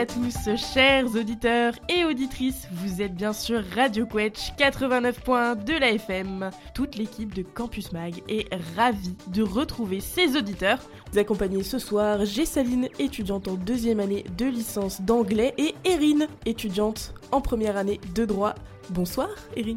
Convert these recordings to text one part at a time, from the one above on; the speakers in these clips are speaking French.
à tous, chers auditeurs et auditrices. Vous êtes bien sûr Radio Quetch 89.2 de la FM. Toute l'équipe de Campus Mag est ravie de retrouver ses auditeurs. Vous accompagnez ce soir Gessaline, étudiante en deuxième année de licence d'anglais, et Erin, étudiante en première année de droit. Bonsoir, Erin.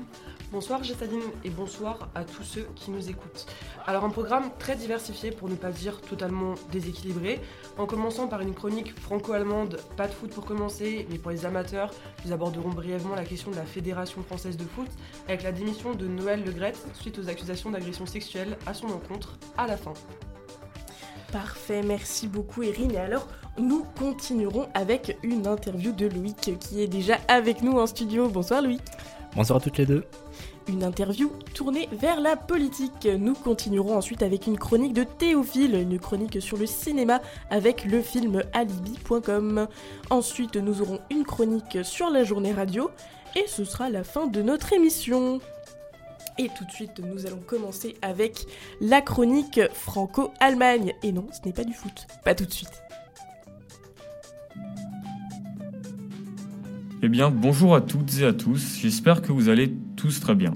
Bonsoir Gessaline et bonsoir à tous ceux qui nous écoutent. Alors un programme très diversifié pour ne pas dire totalement déséquilibré, en commençant par une chronique franco-allemande, pas de foot pour commencer, mais pour les amateurs, nous aborderons brièvement la question de la Fédération française de foot avec la démission de Noël Legrette suite aux accusations d'agression sexuelle à son encontre à la fin. Parfait, merci beaucoup Erin. Et alors, nous continuerons avec une interview de Loïc qui est déjà avec nous en studio. Bonsoir Loïc. Bonsoir à toutes les deux. Une interview tournée vers la politique. Nous continuerons ensuite avec une chronique de Théophile, une chronique sur le cinéma avec le film alibi.com. Ensuite, nous aurons une chronique sur la journée radio et ce sera la fin de notre émission. Et tout de suite, nous allons commencer avec la chronique Franco-Allemagne. Et non, ce n'est pas du foot. Pas tout de suite. Eh bien, bonjour à toutes et à tous, j'espère que vous allez tous très bien.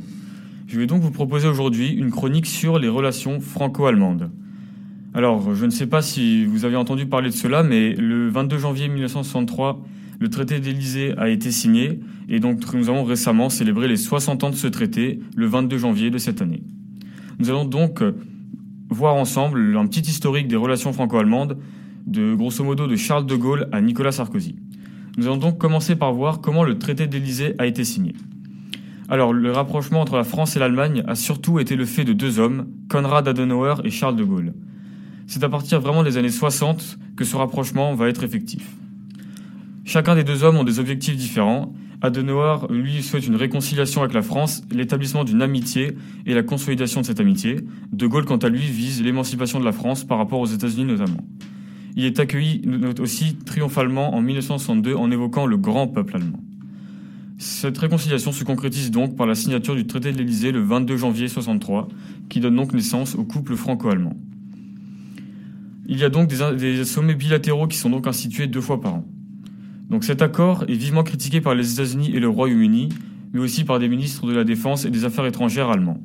Je vais donc vous proposer aujourd'hui une chronique sur les relations franco-allemandes. Alors, je ne sais pas si vous avez entendu parler de cela, mais le 22 janvier 1963, le traité d'Élysée a été signé, et donc nous avons récemment célébré les 60 ans de ce traité, le 22 janvier de cette année. Nous allons donc voir ensemble un petit historique des relations franco-allemandes, de grosso modo de Charles de Gaulle à Nicolas Sarkozy. Nous allons donc commencer par voir comment le traité d'Élysée a été signé. Alors, le rapprochement entre la France et l'Allemagne a surtout été le fait de deux hommes, Konrad Adenauer et Charles de Gaulle. C'est à partir vraiment des années 60 que ce rapprochement va être effectif. Chacun des deux hommes ont des objectifs différents. Adenauer, lui, souhaite une réconciliation avec la France, l'établissement d'une amitié et la consolidation de cette amitié. De Gaulle, quant à lui, vise l'émancipation de la France par rapport aux États-Unis notamment. Il est accueilli aussi triomphalement en 1962 en évoquant le grand peuple allemand. Cette réconciliation se concrétise donc par la signature du traité de l'Élysée le 22 janvier 63, qui donne donc naissance au couple franco-allemand. Il y a donc des, des, sommets bilatéraux qui sont donc institués deux fois par an. Donc cet accord est vivement critiqué par les États-Unis et le Royaume-Uni, mais aussi par des ministres de la Défense et des Affaires étrangères allemands.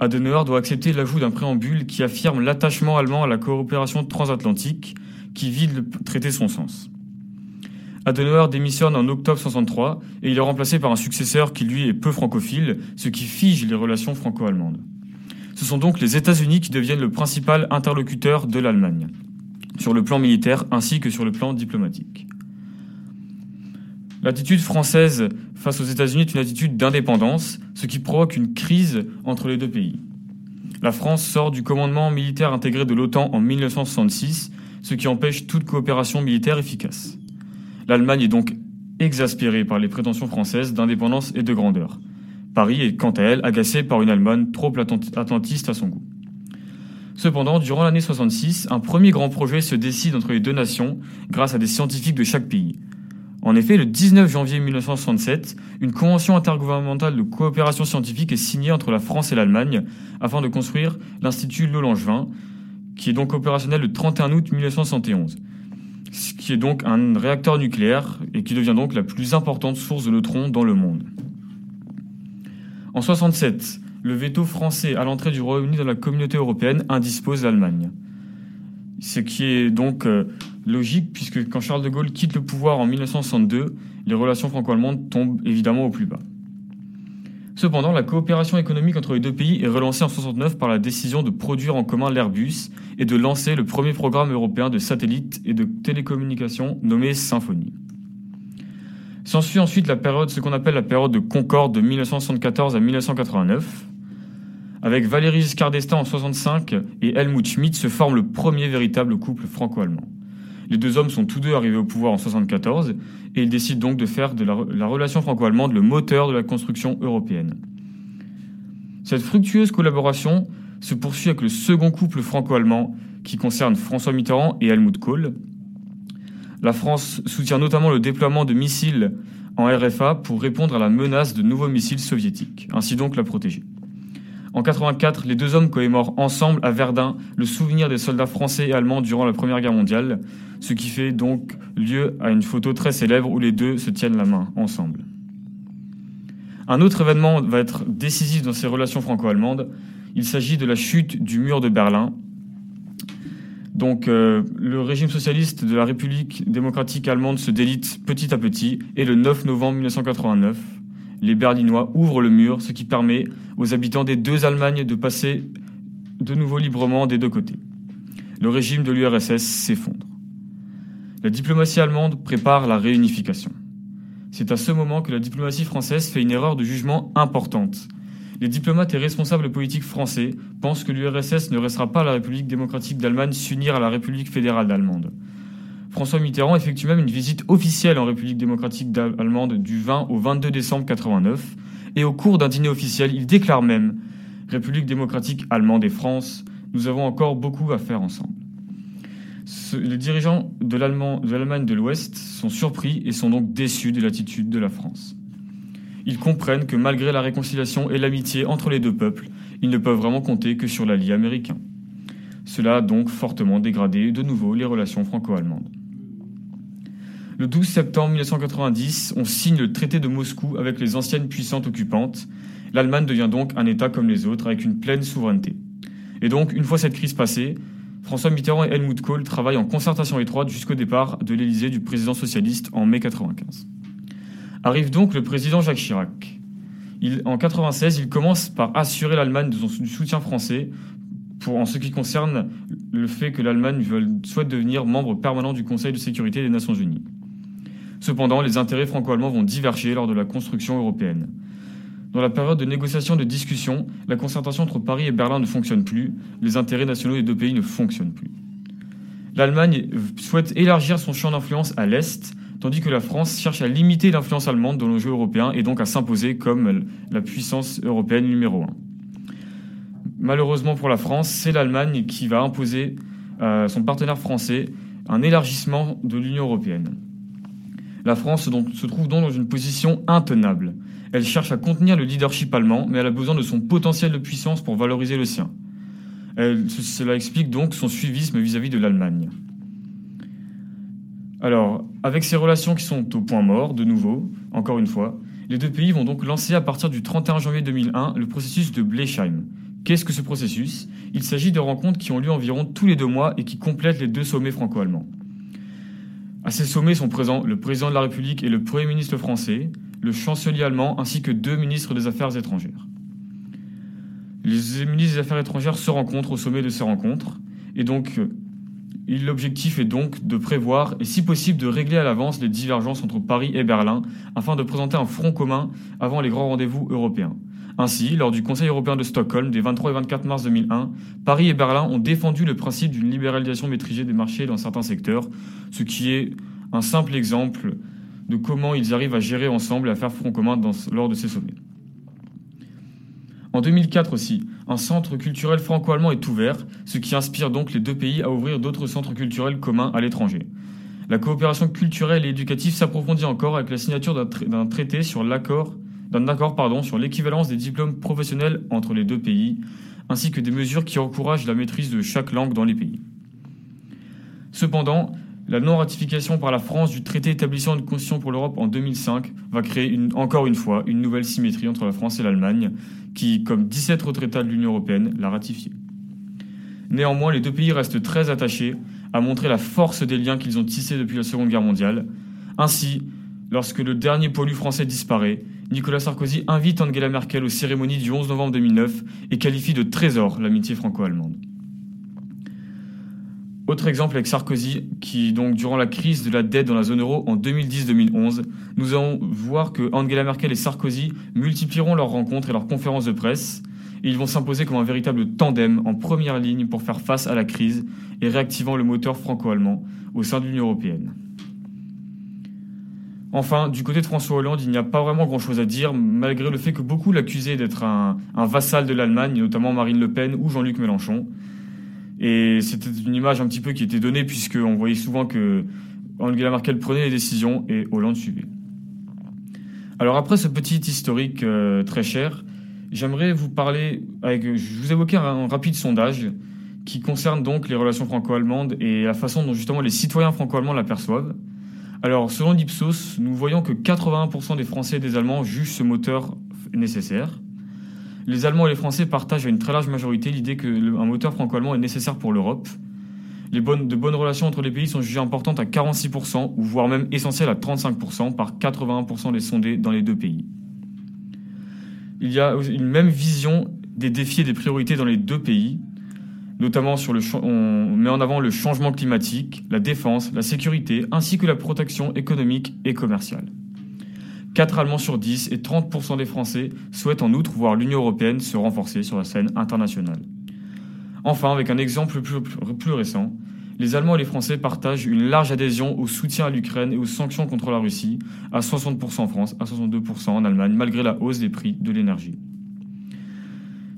Adenauer doit accepter l'ajout d'un préambule qui affirme l'attachement allemand à la coopération transatlantique qui vide le traité son sens. Adenauer démissionne en octobre 63 et il est remplacé par un successeur qui lui est peu francophile, ce qui fige les relations franco-allemandes. Ce sont donc les États-Unis qui deviennent le principal interlocuteur de l'Allemagne, sur le plan militaire ainsi que sur le plan diplomatique. L'attitude française face aux États-Unis est une attitude d'indépendance, ce qui provoque une crise entre les deux pays. La France sort du commandement militaire intégré de l'OTAN en 1966 ce qui empêche toute coopération militaire efficace. L'Allemagne est donc exaspérée par les prétentions françaises d'indépendance et de grandeur. Paris est quant à elle agacée par une Allemagne trop atlantiste à son goût. Cependant, durant l'année 66, un premier grand projet se décide entre les deux nations grâce à des scientifiques de chaque pays. En effet, le 19 janvier 1967, une convention intergouvernementale de coopération scientifique est signée entre la France et l'Allemagne afin de construire l'Institut Lolangevin, qui est donc opérationnel le 31 août 1971, ce qui est donc un réacteur nucléaire et qui devient donc la plus importante source de neutrons dans le monde. En 67, le veto français à l'entrée du Royaume-Uni dans la communauté européenne indispose l'Allemagne. Ce qui est donc euh, logique puisque quand Charles de Gaulle quitte le pouvoir en 1962, les relations franco-allemandes tombent évidemment au plus bas. Cependant, la coopération économique entre les deux pays est relancée en 69 par la décision de produire en commun l'Airbus et de lancer le premier programme européen de satellites et de télécommunications nommé Symphonie. S'ensuit ensuite la période, ce qu'on appelle la période de Concorde de 1974 à 1989. Avec Valéry Giscard d'Estaing en 65 et Helmut Schmidt se forme le premier véritable couple franco-allemand. Les deux hommes sont tous deux arrivés au pouvoir en 1974 et ils décident donc de faire de la, la relation franco-allemande le moteur de la construction européenne. Cette fructueuse collaboration se poursuit avec le second couple franco-allemand qui concerne François Mitterrand et Helmut Kohl. La France soutient notamment le déploiement de missiles en RFA pour répondre à la menace de nouveaux missiles soviétiques, ainsi donc la protéger. En 84, les deux hommes commémorent ensemble à Verdun le souvenir des soldats français et allemands durant la Première Guerre mondiale, ce qui fait donc lieu à une photo très célèbre où les deux se tiennent la main ensemble. Un autre événement va être décisif dans ces relations franco-allemandes. Il s'agit de la chute du mur de Berlin. Donc euh, le régime socialiste de la République démocratique allemande se délite petit à petit et le 9 novembre 1989, les Berlinois ouvrent le mur, ce qui permet aux habitants des deux Allemagnes de passer de nouveau librement des deux côtés. Le régime de l'URSS s'effondre. La diplomatie allemande prépare la réunification. C'est à ce moment que la diplomatie française fait une erreur de jugement importante. Les diplomates et responsables politiques français pensent que l'URSS ne restera pas la République démocratique d'Allemagne s'unir à la République fédérale allemande. François Mitterrand effectue même une visite officielle en République démocratique allemande du 20 au 22 décembre 89, et au cours d'un dîner officiel, il déclare même République démocratique allemande et France, nous avons encore beaucoup à faire ensemble les dirigeants de l'Allemagne de l'Ouest sont surpris et sont donc déçus de l'attitude de la France. Ils comprennent que malgré la réconciliation et l'amitié entre les deux peuples, ils ne peuvent vraiment compter que sur l'allié américain. Cela a donc fortement dégradé de nouveau les relations franco-allemandes. Le 12 septembre 1990, on signe le traité de Moscou avec les anciennes puissantes occupantes. L'Allemagne devient donc un État comme les autres avec une pleine souveraineté. Et donc, une fois cette crise passée, François Mitterrand et Helmut Kohl travaillent en concertation étroite jusqu'au départ de l'Élysée du président socialiste en mai 1995. Arrive donc le président Jacques Chirac. En 1996, il commence par assurer l'Allemagne du soutien français pour, en ce qui concerne le fait que l'Allemagne souhaite devenir membre permanent du Conseil de sécurité des Nations Unies. Cependant, les intérêts franco-allemands vont diverger lors de la construction européenne. Dans la période de négociation de discussion, la concertation entre Paris et Berlin ne fonctionne plus, les intérêts nationaux des deux pays ne fonctionnent plus. L'Allemagne souhaite élargir son champ d'influence à l'Est, tandis que la France cherche à limiter l'influence allemande dans le jeu européen et donc à s'imposer comme la puissance européenne numéro un. Malheureusement pour la France, c'est l'Allemagne qui va imposer à son partenaire français un élargissement de l'Union européenne. La France se trouve donc dans une position intenable. Elle cherche à contenir le leadership allemand, mais elle a besoin de son potentiel de puissance pour valoriser le sien. cela explique donc son suivisme vis-à-vis de l'Allemagne. Alors, avec ces relations qui sont au point mort, de nouveau, encore une fois, les deux pays vont donc lancer à partir du 31 janvier 2001 le processus de Blechheim. Qu'est-ce que ce processus? Il s'agit de rencontres qui ont lieu environ tous les deux mois et qui complètent les deux sommets franco-allemands. À ces sommets sont présents le président de la République et le Premier ministre français, le chancelier allemand ainsi que deux ministres des Affaires étrangères. Les ministres des Affaires étrangères se rencontrent au sommet de ces rencontres et donc l'objectif est donc de prévoir et si possible de régler à l'avance les divergences entre Paris et Berlin afin de présenter un front commun avant les grands rendez-vous européens. Ainsi, lors du Conseil européen de Stockholm des 23 et 24 mars 2001, Paris et Berlin ont défendu le principe d'une libéralisation maîtrisée des marchés dans certains secteurs, ce qui est un simple exemple de comment ils arrivent à gérer ensemble et à faire front commun lors de ces sommets. En 2004 aussi, un centre culturel franco-allemand est ouvert, ce qui inspire donc les deux pays à ouvrir d'autres centres culturels communs à l'étranger. La coopération culturelle et éducative s'approfondit encore avec la signature d'un traité sur l'accord d'un accord pardon, sur l'équivalence des diplômes professionnels entre les deux pays, ainsi que des mesures qui encouragent la maîtrise de chaque langue dans les pays. Cependant, la non-ratification par la France du traité établissant une constitution pour l'Europe en 2005 va créer une, encore une fois une nouvelle symétrie entre la France et l'Allemagne, qui, comme 17 autres États de l'Union européenne, l'a ratifié. Néanmoins, les deux pays restent très attachés à montrer la force des liens qu'ils ont tissés depuis la Seconde Guerre mondiale. Ainsi, lorsque le dernier pollu français disparaît, Nicolas Sarkozy invite Angela Merkel aux cérémonies du 11 novembre 2009 et qualifie de trésor l'amitié franco-allemande. Autre exemple avec Sarkozy, qui donc durant la crise de la dette dans la zone euro en 2010-2011, nous allons voir que Angela Merkel et Sarkozy multiplieront leurs rencontres et leurs conférences de presse, et ils vont s'imposer comme un véritable tandem en première ligne pour faire face à la crise et réactivant le moteur franco-allemand au sein de l'Union européenne. Enfin, du côté de François Hollande, il n'y a pas vraiment grand-chose à dire, malgré le fait que beaucoup l'accusaient d'être un, vassal de l'Allemagne, notamment Marine Le Pen ou Jean-Luc Mélenchon. Et c'était une image un petit peu qui était donnée, puisqu'on voyait souvent que Angela Merkel prenait les décisions et Hollande suivait. Alors après ce petit historique euh, très cher, j'aimerais vous parler, je vous évoquer un rapide sondage qui concerne donc les relations franco-allemandes et la façon dont justement les citoyens franco-allemands l'aperçoivent. Alors, selon l'Ipsos, nous voyons que 81% des Français et des Allemands jugent ce moteur nécessaire. Les Allemands et les Français partagent à une très large majorité l'idée qu'un moteur franco-allemand est nécessaire pour l'Europe. Les bonnes, bonnes relations entre les pays sont jugées importantes à 46%, ou voire même essentielles à 35% par 81% des sondés dans les deux pays. Il y a une même vision des défis et des priorités dans les deux pays, notamment sur le, on met en avant le changement climatique, la défense, la sécurité, ainsi que la protection économique et commerciale. 4 Allemands sur 10 et 30% des Français souhaitent en outre voir l'Union européenne se renforcer sur la scène internationale. Enfin, avec un exemple plus, plus, récent, les Allemands et les Français partagent une large adhésion au soutien à l'Ukraine et aux sanctions contre la Russie, à 60% en France, à 62% en Allemagne, malgré la hausse des prix de l'énergie.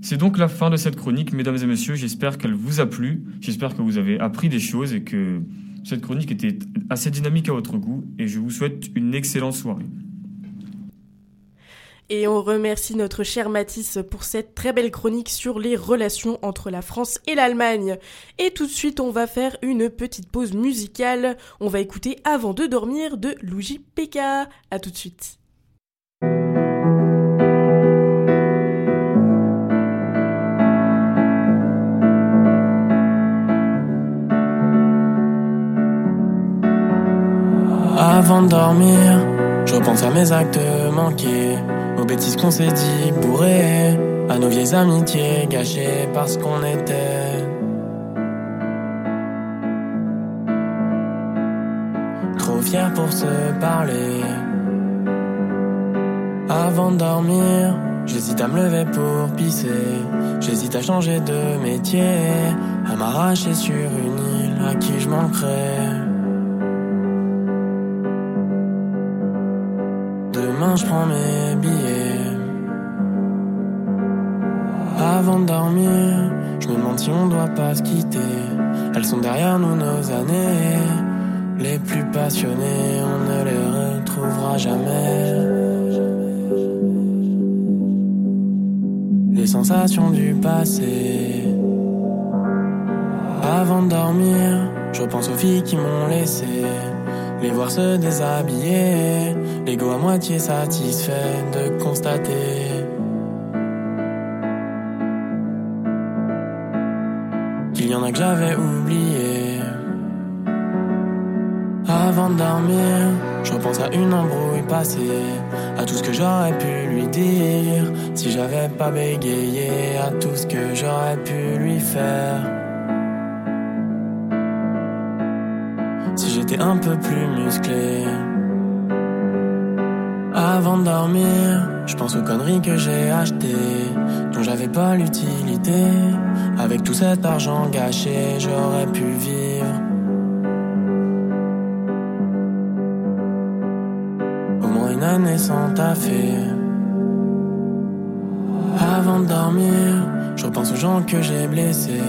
C'est donc la fin de cette chronique, mesdames et messieurs. J'espère qu'elle vous a plu. J'espère que vous avez appris des choses et que cette chronique était assez dynamique à votre goût. Et je vous souhaite une excellente soirée. Et on remercie notre cher Mathis pour cette très belle chronique sur les relations entre la France et l'Allemagne. Et tout de suite, on va faire une petite pause musicale. On va écouter Avant de dormir de Luigi Pekka. À tout de suite. Avant de dormir, je repense à mes actes manqués, aux bêtises qu'on s'est dit bourrées, à nos vieilles amitiés gâchées parce qu'on était trop fiers pour se parler. Avant de dormir, j'hésite à me lever pour pisser, j'hésite à changer de métier, à m'arracher sur une île à qui je manquerais. Je prends mes billets. Avant de dormir, je me demande si on doit pas se quitter. Elles sont derrière nous nos années. Les plus passionnés, on ne les retrouvera jamais. Les sensations du passé. Avant de dormir, je pense aux filles qui m'ont laissé. Les voir se déshabiller, l'ego à moitié satisfait de constater. Qu'il y en a que j'avais oublié. Avant de dormir, je repense à une embrouille passée, à tout ce que j'aurais pu lui dire, si j'avais pas bégayé, à tout ce que j'aurais pu lui faire. Un peu plus musclé. Avant de dormir, je pense aux conneries que j'ai achetées, dont j'avais pas l'utilité. Avec tout cet argent gâché, j'aurais pu vivre. Au moins une année sans taffer. Avant de dormir, je repense aux gens que j'ai blessés.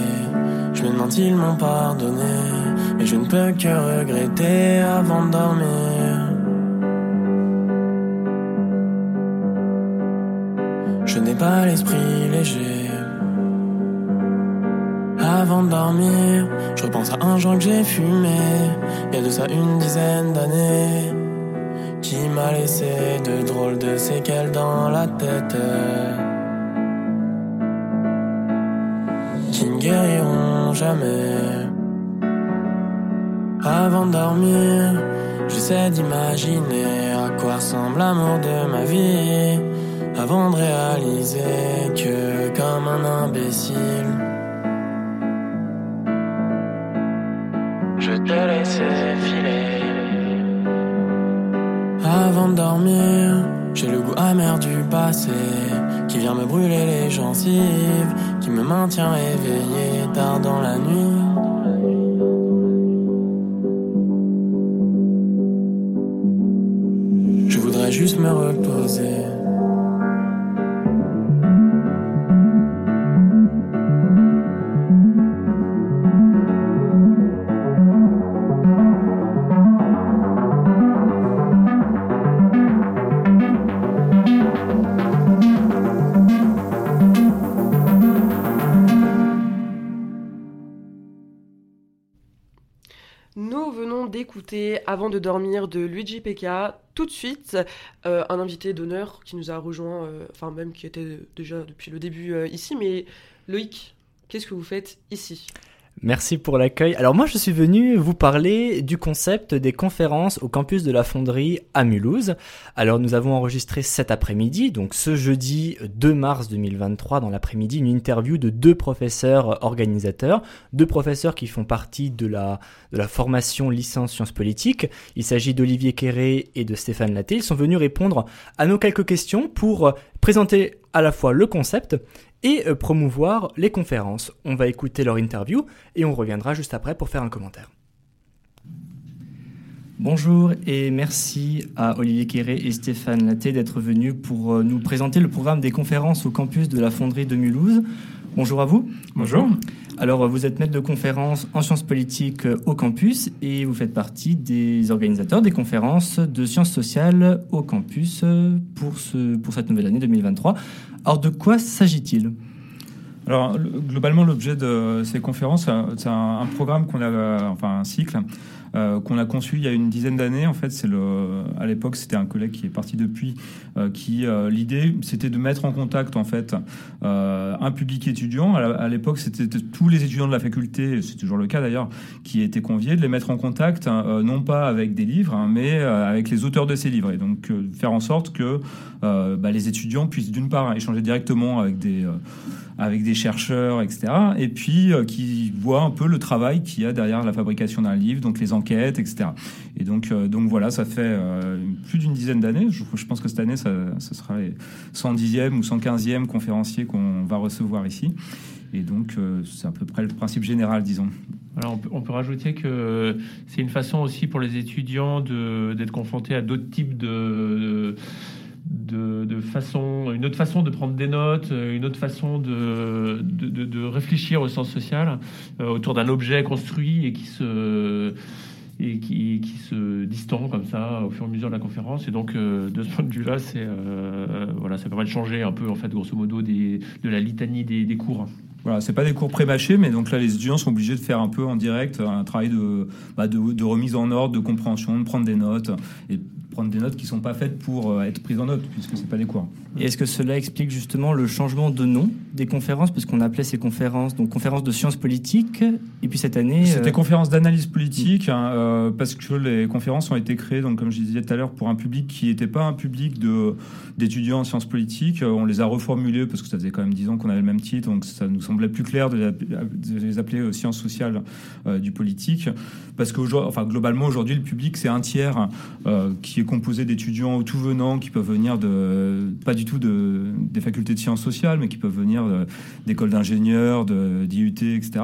Je me demande s'ils m'ont pardonné. Mais je ne peux que regretter avant de dormir. Je n'ai pas l'esprit léger. Avant de dormir, je repense à un joint que j'ai fumé. Il y a de ça une dizaine d'années. Qui m'a laissé de drôles de séquelles dans la tête. Qui ne guériront jamais. Avant de dormir, j'essaie d'imaginer à quoi ressemble l'amour de ma vie. Avant de réaliser que, comme un imbécile, je te laissais filer. Avant de dormir, j'ai le goût amer du passé qui vient me brûler les gencives, qui me maintient éveillé tard dans la nuit. Juste Avant de dormir de Luigi Pekka. Tout de suite, euh, un invité d'honneur qui nous a rejoint, euh, enfin même qui était déjà depuis le début euh, ici, mais Loïc, qu'est-ce que vous faites ici? Merci pour l'accueil. Alors moi je suis venu vous parler du concept des conférences au campus de la Fonderie à Mulhouse. Alors nous avons enregistré cet après-midi, donc ce jeudi 2 mars 2023 dans l'après-midi, une interview de deux professeurs organisateurs, deux professeurs qui font partie de la, formation licence sciences politiques. Il s'agit d'Olivier Quéré et de Stéphane Laté. Ils sont venus répondre à nos quelques questions pour présenter à la fois le concept et euh, promouvoir les conférences. On va écouter leur interview et on reviendra juste après pour faire un commentaire. Bonjour et merci à Olivier Quéré et Stéphane Laté d'être venus pour euh, nous présenter le programme des conférences au campus de la Fonderie de Mulhouse. Bonjour à vous. Bonjour. Alors, vous êtes maître de conférences en sciences politiques euh, au campus et vous faites partie des organisateurs des conférences de sciences sociales au campus pour, ce, pour cette nouvelle année 2023. Alors, de quoi s'agit-il? Alors, globalement, l'objet de ces conférences, c'est un, programme qu'on a, enfin un cycle euh, qu'on a conçu il y a une dizaine d'années. En fait, c'est le, à l'époque, c'était un collègue qui est parti depuis, euh, qui euh, l'idée, c'était de mettre en contact en fait un public étudiant. À l'époque, c'était tous les étudiants de la faculté, c'est toujours le cas d'ailleurs, qui étaient conviés, de les mettre en contact, hein, non pas avec des livres, hein, mais avec les auteurs de ces livres, et donc faire en sorte que bah, les étudiants puissent d'une part échanger directement avec des avec des chercheurs, etc. Et puis qui voient un peu le travail qu'il y a derrière la fabrication d'un livre, donc les enquêtes, etc. Et donc, euh, donc voilà, ça fait euh, plus d'une dizaine d'années. Je, pense que cette année, ça, sera les 110e ou 115e conférenciers qu'on va recevoir ici. Et donc, euh, c'est à peu près le principe général, disons. Alors, on peut, rajouter que c'est une façon aussi pour les étudiants d'être confrontés à d'autres types de, façon, une autre façon de prendre des notes, une autre façon de, de, réfléchir au sens social autour d'un objet construit et qui se et qui, qui, se distend comme ça au fur et à mesure de la conférence. Et donc, euh, de ce point de vue-là, c'est euh, voilà, ça permet de changer un peu, en fait, grosso modo, des, de la litanie des, des cours. Voilà, c'est pas des cours pré-mâchés, mais donc là, les étudiants sont obligés de faire un peu en direct un travail de, bah, de, de, remise en ordre, de compréhension, de prendre des notes et prendre des notes qui sont pas faites pour euh, être prises en note, puisque c'est pas des cours. Et est-ce que cela explique justement le changement de nom des conférences, parce qu'on appelait ces conférences donc conférences de sciences politiques, et puis cette année c'était euh... conférences d'analyse politique, hein, euh, parce que les conférences ont été créées, donc comme je disais tout à l'heure, pour un public qui n'était pas un public de d'étudiants en sciences politiques. On les a reformulés parce que ça faisait quand même dix ans qu'on avait le même titre, donc ça nous semblait plus clair de, les appeler euh, sciences sociales euh, du politique, parce que enfin globalement aujourd'hui le public c'est un tiers qui est composé d'étudiants tout venant qui peuvent venir de pas du tout de, des facultés de sciences sociales, mais qui peuvent venir d'écoles d'ingénieurs, d'IUT, etc.,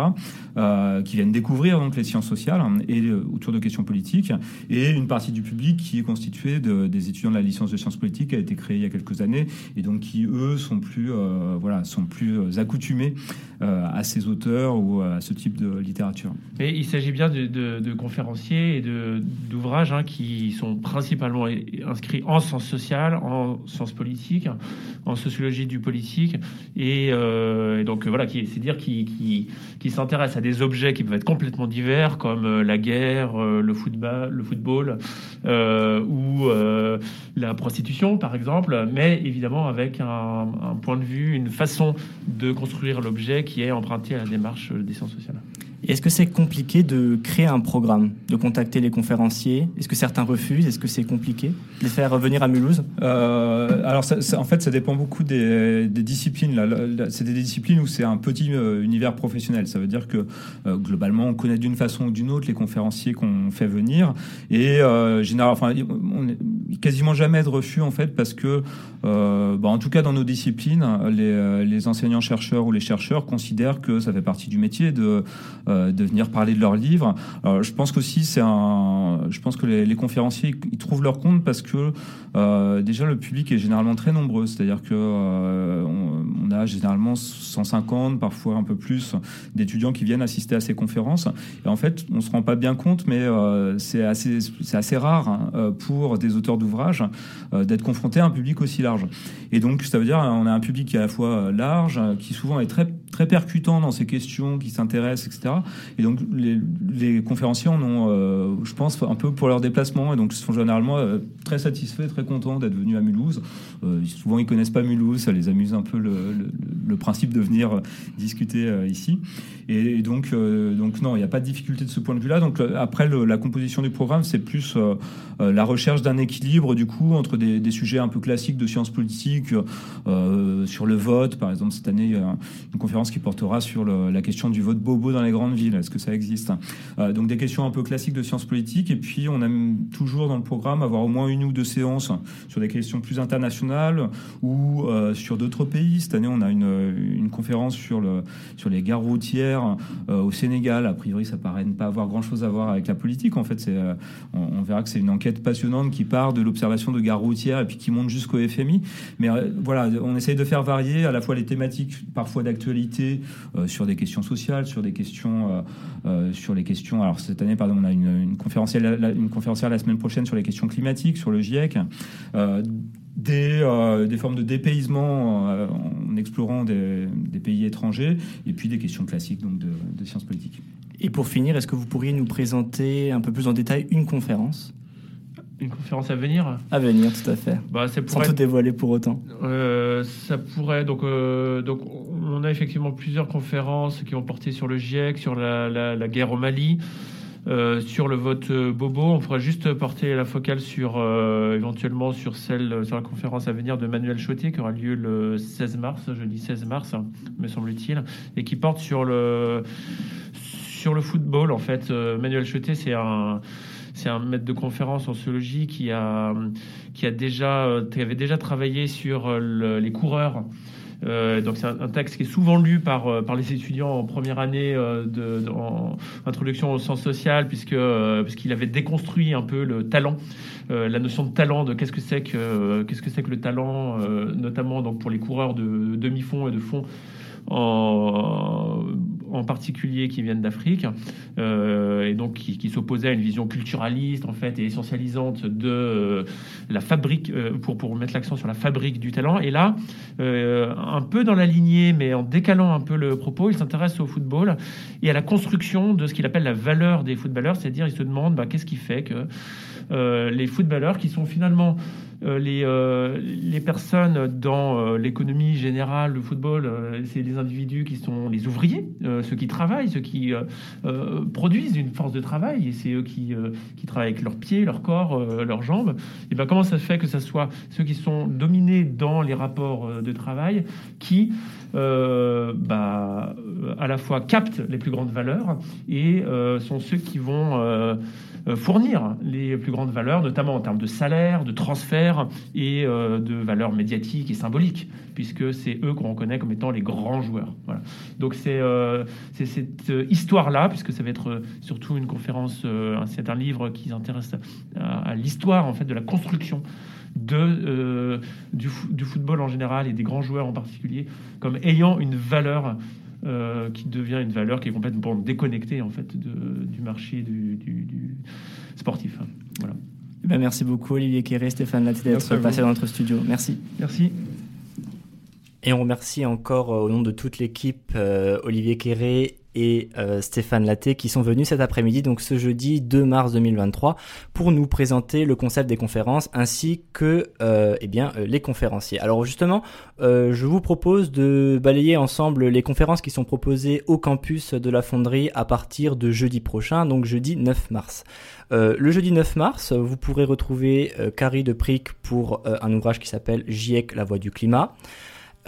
euh, qui viennent découvrir donc les sciences sociales hein, et euh, autour de questions politiques, et une partie du public qui est constituée de, des étudiants de la licence de sciences politiques qui a été créée il y a quelques années, et donc qui eux sont plus euh, voilà sont plus accoutumés à ces auteurs ou à ce type de littérature. Mais il s'agit bien de, de, conférenciers et d'ouvrages hein, qui sont principalement inscrits en sciences sociales, en sciences politiques, en sociologie du politique, et, euh, donc voilà, c'est dire qui, s'intéresse à des objets qui peuvent être complètement divers, comme euh, la guerre, euh, le football, le football ou la prostitution, par exemple, mais évidemment avec un, un point de vue, une façon de construire l'objet qui est emprunté à la démarche des sciences sociales. Est-ce que c'est compliqué de créer un programme, de contacter les conférenciers? Est-ce que certains refusent? Est-ce que c'est compliqué de les faire revenir à Mulhouse? Euh, Alors, en fait, ça dépend beaucoup des, disciplines. C'est des disciplines où c'est un petit euh, univers professionnel. Ça veut dire que euh, globalement, on connaît d'une façon ou d'une autre les conférenciers qu'on fait venir. Et généralement, on est quasiment jamais de refus en fait, parce que, bah, en tout cas dans nos disciplines, les, les enseignants-chercheurs ou les chercheurs considèrent que ça fait partie du métier de de venir parler de leurs livres. Alors, je pense qu'aussi c'est un, je pense que les, conférenciers ils trouvent leur compte parce que euh, déjà le public est généralement très nombreux, c'est-à-dire que euh, on, a généralement 150, parfois un peu plus, d'étudiants qui viennent assister à ces conférences. Et en fait, on se rend pas bien compte, mais c'est assez, assez rare hein, pour des auteurs d'ouvrages d'être confrontés à un public aussi large. Et donc, ça veut dire on a un public qui est à la fois large, qui souvent est très très percutant dans ces questions, qui s'intéressent, etc. Et donc les, conférenciers en ont, euh, je pense, un peu pour leur déplacement, et donc sont généralement euh, très satisfaits, très contents d'être venus à Mulhouse. Euh, souvent ils connaissent pas Mulhouse, ça les amuse un peu le, principe de venir discuter ici. Et, donc, donc non, il n'y a pas de difficulté de ce point de vue-là. Donc après la composition du programme, c'est plus la recherche d'un équilibre du coup entre des, des, sujets un peu classiques de sciences politiques, sur le vote, par exemple cette année, une conférence qui portera sur la question du vote bobo dans les grandes villes. Est-ce que ça existe euh, Donc des questions un peu classiques de sciences politiques. Et puis on aime toujours dans le programme avoir au moins une ou deux séances sur des questions plus internationales ou euh, sur d'autres pays. Cette année, on a une, conférence sur, le, sur les gares routières euh, au Sénégal. A priori, ça paraît ne pas avoir grand-chose à voir avec la politique. En fait, c'est, on, verra que c'est une enquête passionnante qui part de l'observation de gares routières et puis qui monte jusqu'au FMI. Mais voilà, on essaye de faire varier à la fois les thématiques parfois d'actualité euh, sur des questions sociales, sur des questions, euh, euh, sur les questions. Alors cette année, pardon, on a une, une conférencière, la, la semaine prochaine sur les questions climatiques, sur le GIEC. Des, des, formes de dépaysement en explorant des, pays étrangers, et puis des questions classiques donc de, de sciences politiques. Et pour finir, est-ce que vous pourriez nous présenter un peu plus en détail une conférence? Une conférence à venir À venir, tout à fait. Bah, ça pourrait... Sans tout dévoiler pour autant. Euh, ça pourrait. Donc, euh, donc, on a effectivement plusieurs conférences qui ont porté sur le GIEC, sur la, la, guerre au Mali. Euh, sur le vote Bobo, on fera juste porter la focale sur éventuellement sur celle sur la conférence à venir de Manuel Chotier qui aura lieu le 16 mars, jeudi 16 mars, me semble-t-il, et qui porte sur le sur le football. En fait, Manuel Chotier, c'est un c'est un maître de conférence en sociologie qui a, qui a déjà, qui avait déjà travaillé sur euh, les coureurs. Euh, donc c'est un, texte qui est souvent lu par, euh, par les étudiants en première année de, en introduction au sens social, puisque puisqu'il avait déconstruit un peu le talent, la notion de talent, de qu'est-ce que c'est que qu'est-ce que c'est que le talent, notamment donc pour les coureurs de demi-fond et de fond en, en particulier qui viennent d'Afrique, euh, et donc qui, qui s'opposaient à une vision culturaliste en fait et essentialisante de euh, la fabrique, euh, pour, pour mettre l'accent sur la fabrique du talent. Et là, un peu dans la lignée, mais en décalant un peu le propos, il s'intéresse au football et à la construction de ce qu'il appelle la valeur des footballeurs, c'est-à-dire il se demande bah, qu'est-ce qui fait que les footballeurs qui sont finalement les, euh, les personnes dans euh, l'économie générale, le football, c'est les individus qui sont les ouvriers, ceux qui travaillent, ceux qui produisent une force de travail, et c'est eux qui, qui travaillent avec leurs pieds, leur corps, leurs jambes. Et ben comment ça se fait que ce soit ceux qui sont dominés dans les rapports de travail qui bah, à la fois captent les plus grandes valeurs et sont ceux qui vont euh, fournir les plus grandes valeurs, notamment en termes de salaire, de transfert et euh, de valeurs médiatiques et symboliques, puisque c'est eux qu'on reconnaît comme étant les grands joueurs. Voilà. Donc c'est euh, cette histoire-là, puisque ça va être surtout une conférence, c'est un livre qui s'intéresse à, l'histoire en fait de la construction de, du, football en général et des grands joueurs en particulier comme ayant une valeur euh, qui devient une valeur qui est complètement déconnectée en fait du marché du, sportif. Voilà. Eh ben, merci beaucoup Olivier Kéré, Stéphane Latte d'être passé dans notre studio. Merci. Merci. Et on remercie encore euh, au nom de toute l'équipe euh, Olivier Quéré et euh, Stéphane Laté qui sont venus cet après-midi, donc ce jeudi 2 mars 2023, pour nous présenter le concept des conférences ainsi que eh bien, les conférenciers. Alors justement, je vous propose de balayer ensemble les conférences qui sont proposées au campus de la Fonderie à partir de jeudi prochain, donc jeudi 9 mars. le jeudi 9 mars, vous pourrez retrouver Carrie de Prick pour un ouvrage qui s'appelle GIEC, la voix du climat.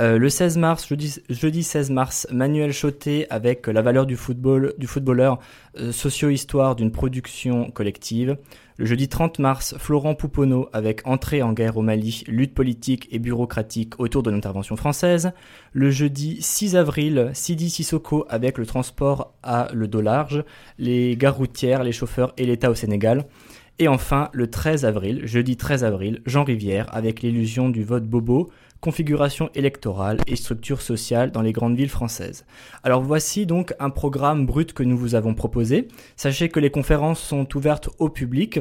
Euh, le 16 mars, jeudi, 16 mars, Manuel Chotet avec la valeur du football, du footballeur, euh, socio-histoire d'une production collective. Le jeudi 30 mars, Florent Pouponneau avec entrée en guerre au Mali, lutte politique et bureaucratique autour de l'intervention française. Le jeudi 6 avril, Sidi Sissoko avec le transport à le dos large, les gares routières, les chauffeurs et l'État au Sénégal. Et enfin, le 13 avril, jeudi 13 avril, Jean Rivière avec l'illusion du vote bobo, configuration électorale et structure sociale dans les grandes villes françaises. Alors voici donc un programme brut que nous vous avons proposé. Sachez que les conférences sont ouvertes au public.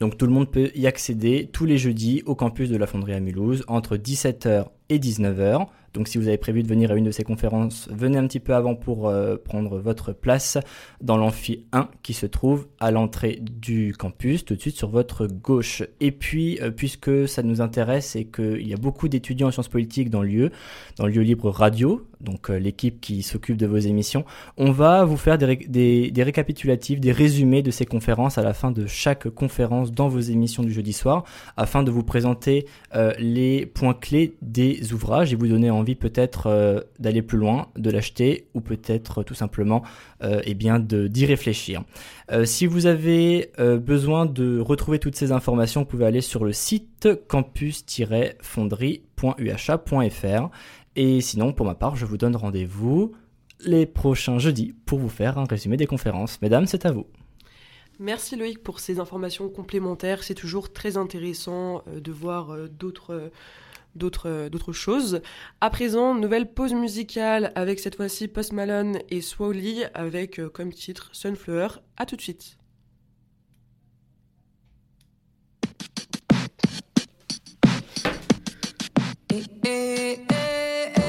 Donc tout le monde peut y accéder tous les jeudis au campus de la Fonderie à Mulhouse entre 17h et 19h. Donc si vous avez prévu de venir à une de ces conférences, venez un petit peu avant pour euh, prendre votre place dans l'amphi 1 qui se trouve à l'entrée du campus, tout de suite sur votre gauche. Et puis, euh, puisque ça nous intéresse et qu'il y a beaucoup d'étudiants en sciences politiques dans le lieu, dans le lieu libre radio, donc euh, l'équipe qui s'occupe de vos émissions, on va vous faire des, des- récapitulatifs, des résumés de ces conférences à la fin de chaque conférence dans vos émissions du jeudi soir, afin de vous présenter les points clés des ouvrages et vous donner envie peut-être euh, d'aller plus loin, de l'acheter ou peut-être tout simplement euh, eh bien d'y réfléchir. Euh, si vous avez euh, besoin de retrouver toutes ces informations, vous pouvez aller sur le site campus-fonderie.uha.fr et sinon pour ma part, je vous donne rendez-vous les prochains jeudis pour vous faire un résumé des conférences. Mesdames, c'est à vous. Merci Loïc pour ces informations complémentaires. C'est toujours très intéressant de voir d'autres d'autres euh, d'autres choses. À présent, nouvelle pause musicale avec cette fois-ci Post Malone et Swoley avec euh, comme titre Sunflower. À tout de suite. Innocent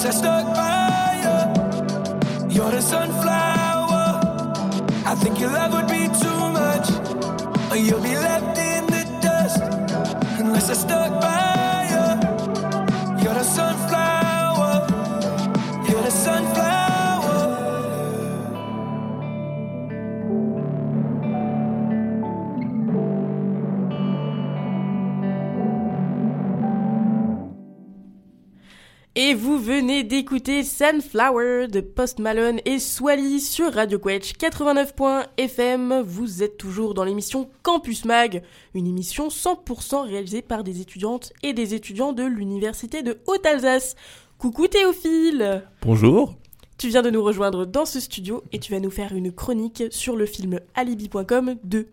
unless I stuck by you. You're the sunflower. I think your love would be too much, or you'll be left in the dust unless I stuck by d'écouter Sunflower de Post Malone et Swally sur Radio Quetch 89.fm. Vous êtes toujours dans l'émission Campus Mag, une émission 100% réalisée par des étudiantes et des étudiants de l'Université de Haute-Alsace. Coucou Théophile Bonjour. Tu viens de nous rejoindre dans ce studio et tu vas nous faire une chronique sur le film Alibi.com 2.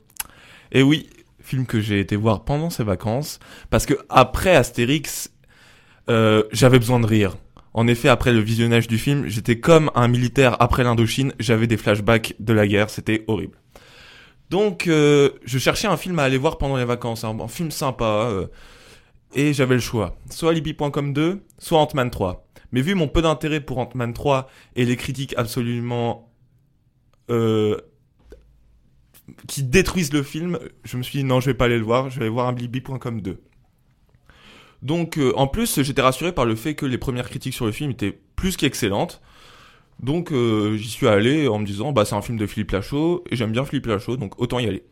Et oui, film que j'ai été voir pendant ces vacances, parce que après Astérix, euh, j'avais besoin de rire. En effet, après le visionnage du film, j'étais comme un militaire après l'Indochine, j'avais des flashbacks de la guerre, c'était horrible. Donc, euh, je cherchais un film à aller voir pendant les vacances, un, un film sympa, euh, et j'avais le choix. Soit Alibi.com 2, soit Ant-Man 3. Mais vu mon peu d'intérêt pour Ant-Man 3 et les critiques absolument euh, qui détruisent le film, je me suis dit non, je vais pas aller le voir, je vais voir un Blibi.com 2. Donc euh, en plus, j'étais rassuré par le fait que les premières critiques sur le film étaient plus qu'excellentes. Donc euh, j'y suis allé en me disant bah c'est un film de Philippe Lachaud et j'aime bien Philippe Lachaud donc autant y aller.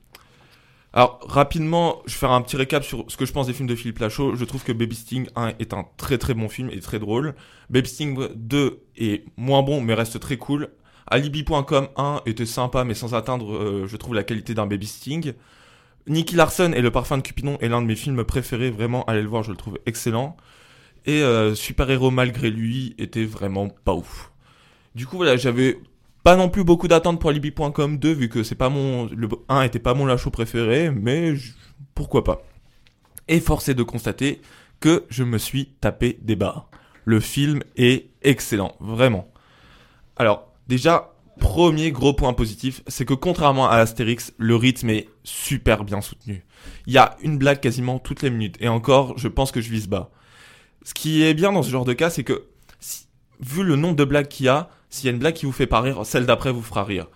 Alors, rapidement, je vais faire un petit récap sur ce que je pense des films de Philippe Lachaud. Je trouve que Baby Sting 1 est un très très bon film et très drôle. Baby Sting 2 est moins bon mais reste très cool. Alibi.com 1 était sympa mais sans atteindre, euh, je trouve, la qualité d'un Baby Sting. Nicky Larson et Le Parfum de Cupidon est l'un de mes films préférés. Vraiment, allez le voir, je le trouve excellent. Et euh, Super Héros malgré lui était vraiment pas ouf. Du coup, voilà, j'avais pas non plus beaucoup d'attentes pour Alibi.com 2 vu que c'est pas mon le 1 était pas mon Lachaud préféré, mais pourquoi pas. Et force est de constater que je me suis tapé des barres. Le film est excellent, vraiment. Alors, déjà, premier gros point positif, c'est que contrairement à Astérix, le rythme est super bien soutenu. Il y a une blague quasiment toutes les minutes, et encore, je pense que je vise bas. Ce qui est bien dans ce genre de cas, c'est que, vu le nombre de blagues qu'il y a, s'il y a une blague qui vous fait pas rire, celle d'après vous fera rire.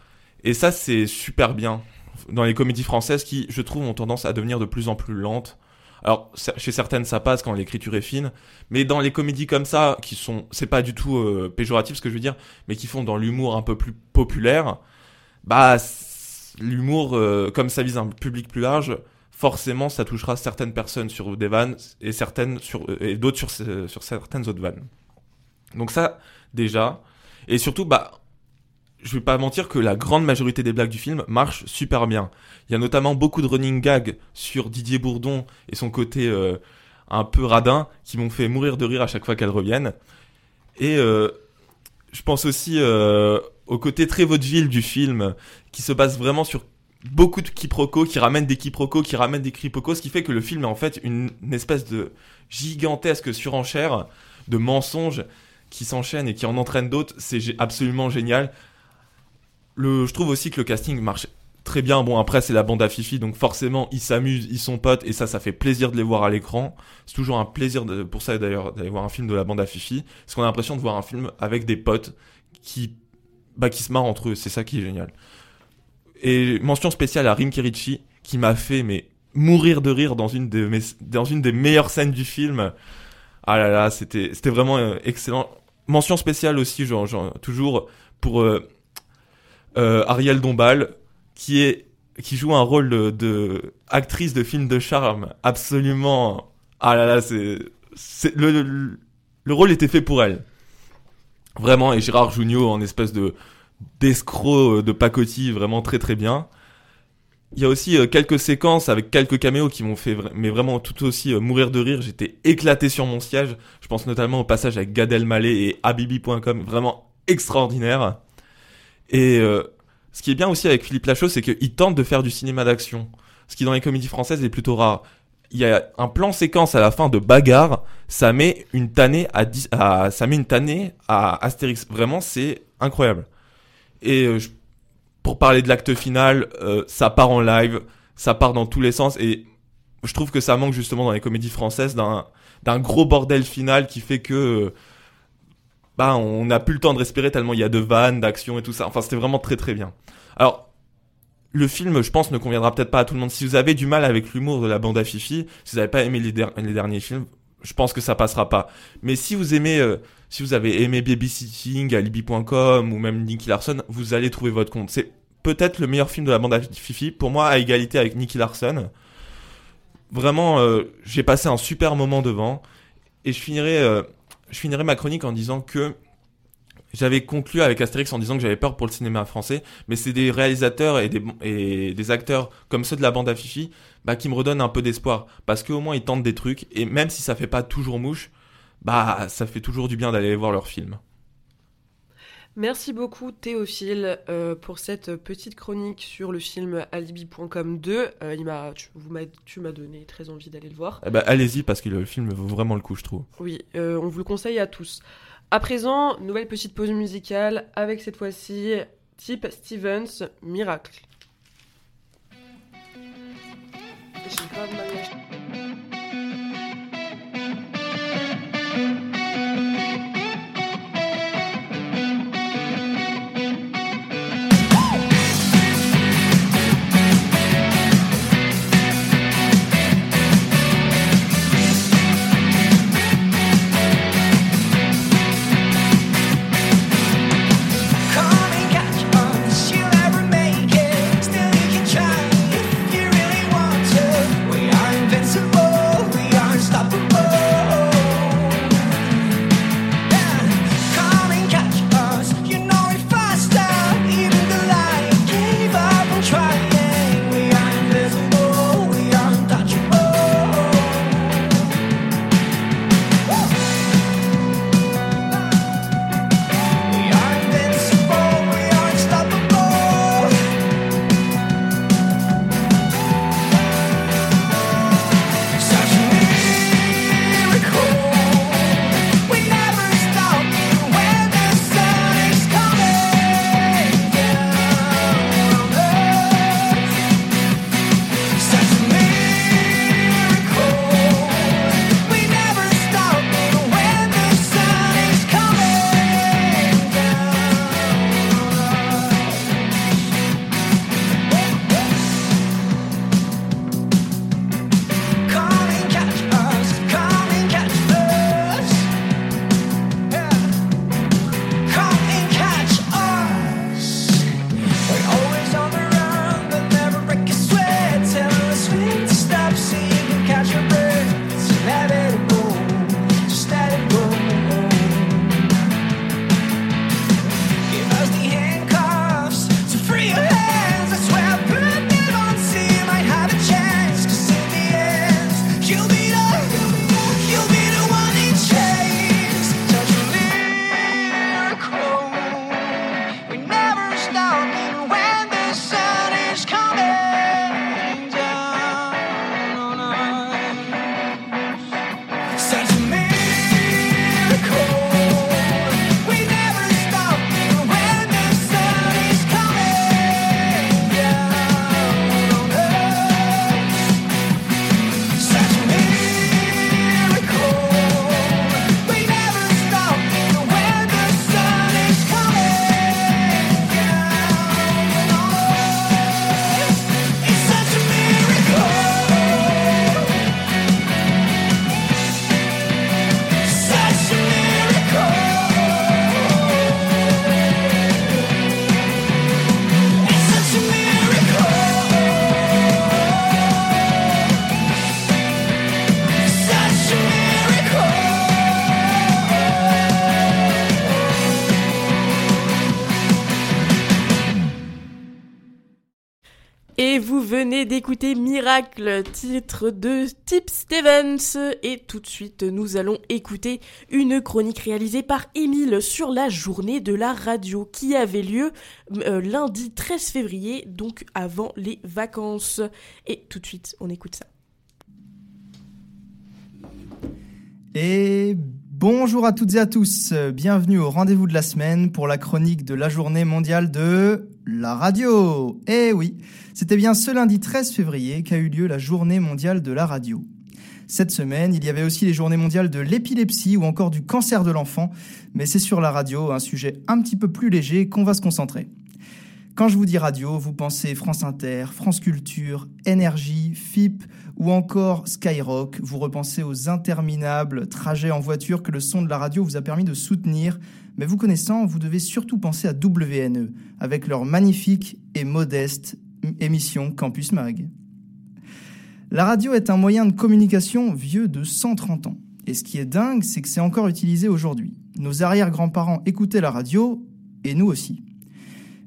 Et ça, c'est super bien dans les comédies françaises qui, je trouve, ont tendance à devenir de plus en plus lentes. Alors, chez certaines, ça passe quand l'écriture est fine, mais dans les comédies comme ça, qui sont, c'est pas du tout euh, péjoratif ce que je veux dire, mais qui font dans l'humour un peu plus populaire, bah, l'humour, euh, comme ça vise un public plus large, forcément, ça touchera certaines personnes sur des vannes et certaines sur, euh, et d'autres sur, sur certaines autres vannes. Donc ça, déjà. Et surtout, bah, je vais pas mentir que la grande majorité des blagues du film marchent super bien. Il y a notamment beaucoup de running gags sur Didier Bourdon et son côté euh, un peu radin qui m'ont fait mourir de rire à chaque fois qu'elles reviennent. Et euh, je pense aussi euh, au côté très vaudeville du film qui se base vraiment sur beaucoup de quiproquos, qui ramènent des quiproquos, qui ramènent des quiproquos, ce qui fait que le film est en fait une, une espèce de gigantesque surenchère de mensonges qui s'enchaînent et qui en entraînent d'autres. C'est absolument génial. Le, je trouve aussi que le casting marche très bien. Bon, après, c'est la bande à Fifi, donc forcément, ils s'amusent, ils sont potes, et ça, ça fait plaisir de les voir à l'écran. C'est toujours un plaisir de- pour ça, d'ailleurs, d'aller voir un film de la bande à Fifi, parce qu'on a l'impression de voir un film avec des potes qui, bah, qui se marrent entre eux. C'est ça qui est génial. Et mention spéciale à Rim Kirichi, qui m'a fait, mais, mourir de rire dans une, de mes, dans une des meilleures scènes du film. Ah là là, c'était, c'était vraiment euh, excellent. Mention spéciale aussi, genre, genre, toujours, pour euh, Ariel Dombal, qui est qui joue un rôle de, de actrice de film de charme absolument ah là là c'est le, le le rôle était fait pour elle. Vraiment et Gérard Jugnot en espèce de d'escroc euh, de pacotille vraiment très très bien. Il y a aussi euh, quelques séquences avec quelques caméos qui m'ont fait mais vraiment tout aussi euh, mourir de rire. J'étais éclaté sur mon siège. Je pense notamment au passage avec Gad Elmaleh et Habibi.com vraiment extraordinaire et euh, ce qui est bien aussi avec Philippe Lachaud, c'est qu'il tente de faire du cinéma d'action. Ce qui dans les comédies françaises est plutôt rare. Il y a un plan séquence à la fin de bagarre, ça met une tannée à, 10 à ça met une tannée à Astérix. Vraiment, c'est incroyable. Et euh, pour parler de l'acte final, euh, ça part en live, ça part dans tous les sens et je trouve que ça manque justement dans les comédies françaises d'un d'un gros bordel final qui fait que euh, bah on n'a plus le temps de respirer tellement il y a de vannes, d'action et tout ça. Enfin, c'était vraiment très très bien. Alors, le film, je pense, ne conviendra peut-être pas à tout le monde. Si vous avez du mal avec l'humour de la bande à Fifi, si vous n'avez pas aimé les derniers films, je pense que ça passera pas. Mais si vous aimez, euh, si vous avez aimé Babysitting, Alibi.com ou même Nicky Larson, vous allez trouver votre compte. C'est peut-être le meilleur film de la bande à Fifi. Pour moi, à égalité avec Nicky Larson. Vraiment, euh, j'ai passé un super moment devant. Et je finirai, euh, je finirai ma chronique en disant que j'avais conclu avec Astérix en disant que j'avais peur pour le cinéma français, mais c'est des réalisateurs et des, acteurs comme ceux de la bande à bah, qui me redonnent un peu d'espoir. Parce qu'au moins ils tentent des trucs, et même si ça fait pas toujours mouche, bah ça fait toujours du bien d'aller voir leurs films. Merci beaucoup Théophile euh, pour cette petite chronique sur le film Alibi.com 2. Euh, il m'a, tu, vous m'as- tu m'as donné très envie d'aller le voir. Eh ben, allez-y parce que le film vaut vraiment le coup, je trouve. Oui, euh, on vous le conseille à tous. À présent, nouvelle petite pause musicale avec cette fois-ci Type Stevens, Miracle. J'ai mal d'écouter Miracle, titre de Tip Stevens. Et tout de suite, nous allons écouter une chronique réalisée par Émile sur la journée de la radio qui avait lieu euh, lundi 13 février, donc avant les vacances. Et tout de suite, on écoute ça. Et bonjour à toutes et à tous, bienvenue au rendez-vous de la semaine pour la chronique de la journée mondiale de la radio. Eh oui, c'était bien ce lundi 13 février qu'a eu lieu la journée mondiale de la radio. Cette semaine, il y avait aussi les journées mondiales de l'épilepsie ou encore du cancer de l'enfant, mais c'est sur la radio, un sujet un petit peu plus léger qu'on va se concentrer. Quand je vous dis radio, vous pensez France Inter, France Culture, Énergie, FIP ou encore Skyrock. Vous repensez aux interminables trajets en voiture que le son de la radio vous a permis de soutenir. Mais vous connaissant, vous devez surtout penser à WNE, avec leur magnifique et modeste émission Campus Mag. La radio est un moyen de communication vieux de 130 ans. Et ce qui est dingue, c'est que c'est encore utilisé aujourd'hui. Nos arrière-grands-parents écoutaient la radio, et nous aussi.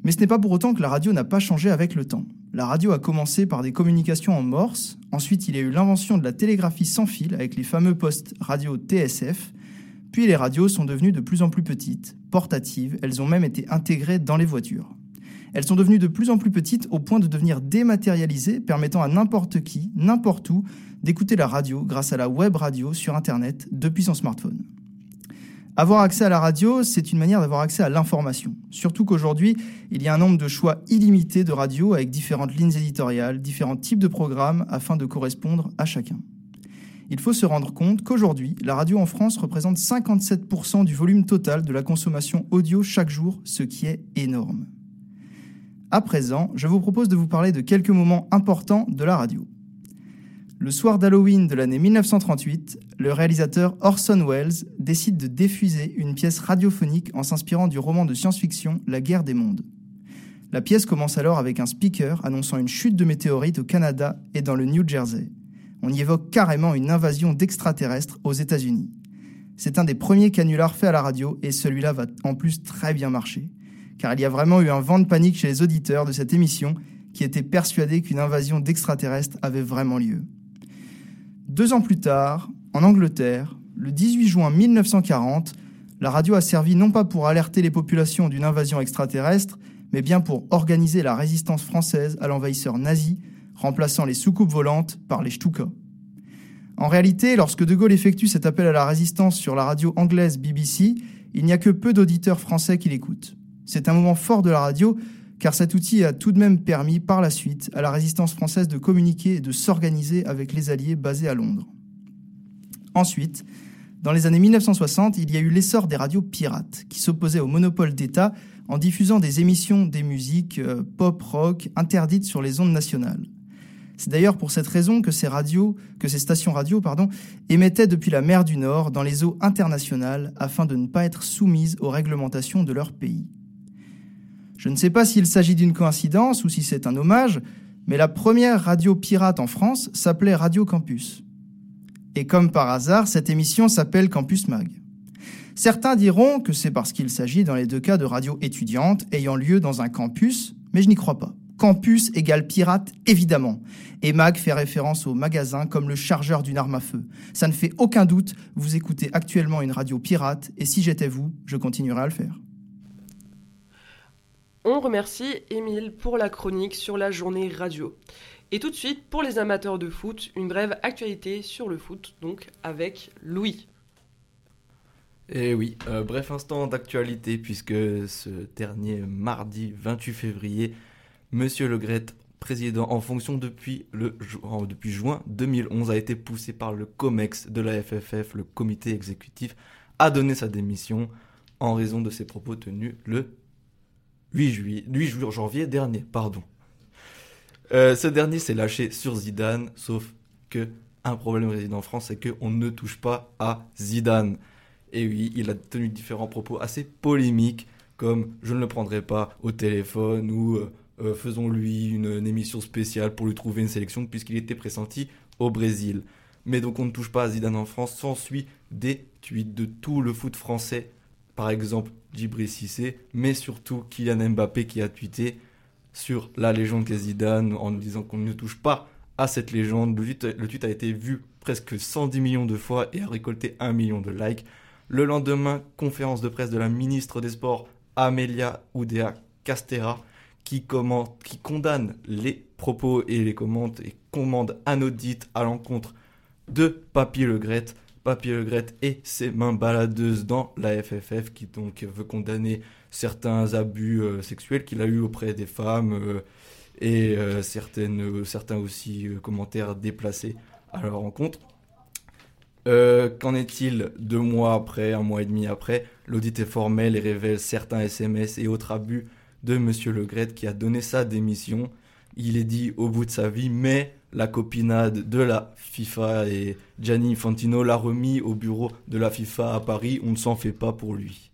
Mais ce n'est pas pour autant que la radio n'a pas changé avec le temps. La radio a commencé par des communications en morse, ensuite il y a eu l'invention de la télégraphie sans fil avec les fameux postes radio TSF, puis les radios sont devenues de plus en plus petites, portatives, elles ont même été intégrées dans les voitures. Elles sont devenues de plus en plus petites au point de devenir dématérialisées, permettant à n'importe qui, n'importe où, d'écouter la radio grâce à la web radio sur Internet depuis son smartphone. Avoir accès à la radio, c'est une manière d'avoir accès à l'information. Surtout qu'aujourd'hui, il y a un nombre de choix illimité de radios avec différentes lignes éditoriales, différents types de programmes afin de correspondre à chacun. Il faut se rendre compte qu'aujourd'hui, la radio en France représente 57% du volume total de la consommation audio chaque jour, ce qui est énorme. À présent, je vous propose de vous parler de quelques moments importants de la radio. Le soir d'Halloween de l'année 1938, le réalisateur Orson Welles décide de diffuser une pièce radiophonique en s'inspirant du roman de science-fiction La guerre des mondes. La pièce commence alors avec un speaker annonçant une chute de météorites au Canada et dans le New Jersey. On y évoque carrément une invasion d'extraterrestres aux États-Unis. C'est un des premiers canulars faits à la radio et celui-là va en plus très bien marcher. Car il y a vraiment eu un vent de panique chez les auditeurs de cette émission qui étaient persuadés qu'une invasion d'extraterrestres avait vraiment lieu. Deux ans plus tard, en Angleterre, le 18 juin 1940, la radio a servi non pas pour alerter les populations d'une invasion extraterrestre, mais bien pour organiser la résistance française à l'envahisseur nazi, remplaçant les soucoupes volantes par les Stuka. En réalité, lorsque De Gaulle effectue cet appel à la résistance sur la radio anglaise BBC, il n'y a que peu d'auditeurs français qui l'écoutent. C'est un moment fort de la radio, car cet outil a tout de même permis par la suite à la résistance française de communiquer et de s'organiser avec les Alliés basés à Londres. Ensuite, dans les années 1960, il y a eu l'essor des radios pirates, qui s'opposaient au monopole d'État en diffusant des émissions des musiques euh, pop-rock interdites sur les ondes nationales. C'est d'ailleurs pour cette raison que ces stations radio, émettaient depuis la mer du Nord dans les eaux internationales afin de ne pas être soumises aux réglementations de leur pays. Je ne sais pas s'il s'agit d'une coïncidence ou si c'est un hommage, mais la première radio pirate en France s'appelait Radio Campus. Et comme par hasard, cette émission s'appelle Campus Mag. Certains diront que c'est parce qu'il s'agit dans les deux cas de radio étudiante ayant lieu dans un campus, mais je n'y crois pas. Campus égale pirate, évidemment. Et mag fait référence au magasin comme le chargeur d'une arme à feu. Ça ne fait aucun doute, vous écoutez actuellement une radio pirate, et si j'étais vous, je continuerais à le faire. On remercie Émile pour la chronique sur la journée radio. Et tout de suite, pour les amateurs de foot, une brève actualité sur le foot, donc avec Louis. Et oui, euh, bref instant d'actualité puisque ce dernier mardi 28 février, Monsieur Le Gret, président en fonction depuis, le, depuis juin 2011, a été poussé par le COMEX de la FFF, le comité exécutif, à donner sa démission en raison de ses propos tenus le 8, juillet, 8 ju- janvier dernier. Pardon. Euh, ce dernier s'est lâché sur Zidane, sauf que un problème réside en France, c'est qu'on ne touche pas à Zidane. Et oui, il a tenu différents propos assez polémiques, comme je ne le prendrai pas au téléphone ou euh, euh, faisons-lui une, une émission spéciale pour lui trouver une sélection puisqu'il était pressenti au Brésil. Mais donc on ne touche pas à Zidane en France, s'ensuit des tweets de tout le foot français, par exemple Djibril Cissé, mais surtout Kylian Mbappé qui a tweeté sur la légende Zidane en disant qu'on ne touche pas à cette légende. Le tweet, a été vu presque 110 millions de fois et a récolté 1 million de likes. Le lendemain, conférence de presse de la ministre des Sports Amelia Oudéa Castera qui, condamne les propos et les commente et commande un audit à l'encontre de Papy Le Gret. Papy Le Gret et ses mains baladeuses dans la FFF qui donc veut condamner certains abus euh, sexuels qu'il a eu auprès des femmes euh, et euh, certains aussi commentaires déplacés à leur rencontre. Qu'en est-il deux mois après, un mois et demi après? L'audit est formel et révèle certains SMS et autres abus de Monsieur Le Gret qui a donné sa démission. Il est dit au bout de sa vie, mais la copinade de la FIFA et Gianni Infantino l'a remis au bureau de la FIFA à Paris. On ne s'en fait pas pour lui.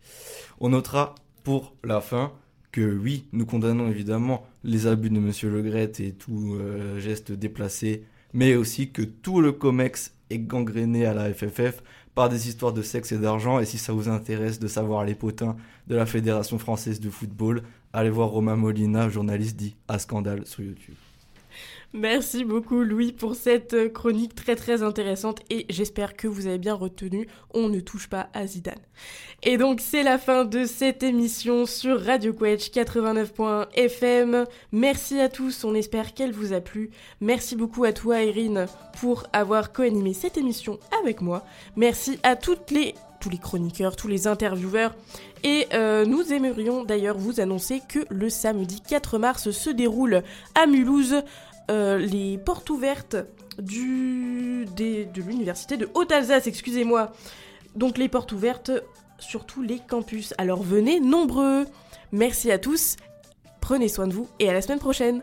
On notera pour la fin que oui, nous condamnons évidemment les abus de Monsieur Le et tout euh, geste déplacé, mais aussi que tout le COMEX est gangréné à la FFF par des histoires de sexe et d'argent. Et si ça vous intéresse de savoir les potins de la Fédération française de football, allez voir Romain Molina, journaliste dit à Scandale sur YouTube. Merci beaucoup Louis pour cette euh, chronique très très intéressante et j'espère que vous avez bien retenu, on ne touche pas à Zidane. Et donc c'est la fin de cette émission sur Radio Quetch 89.fm. Merci à tous, on espère qu'elle vous a plu. Merci beaucoup à toi Irine pour avoir co-animé cette émission avec moi. Merci à toutes les tous les chroniqueurs, tous les intervieweurs. Et euh, nous aimerions d'ailleurs vous annoncer que le samedi 4 mars se déroule à Mulhouse euh, les portes ouvertes de l'université de Haute-Alsace, excusez-moi. Donc les portes ouvertes sur tous les campus. Alors venez nombreux. Merci à tous, prenez soin de vous et à la semaine prochaine.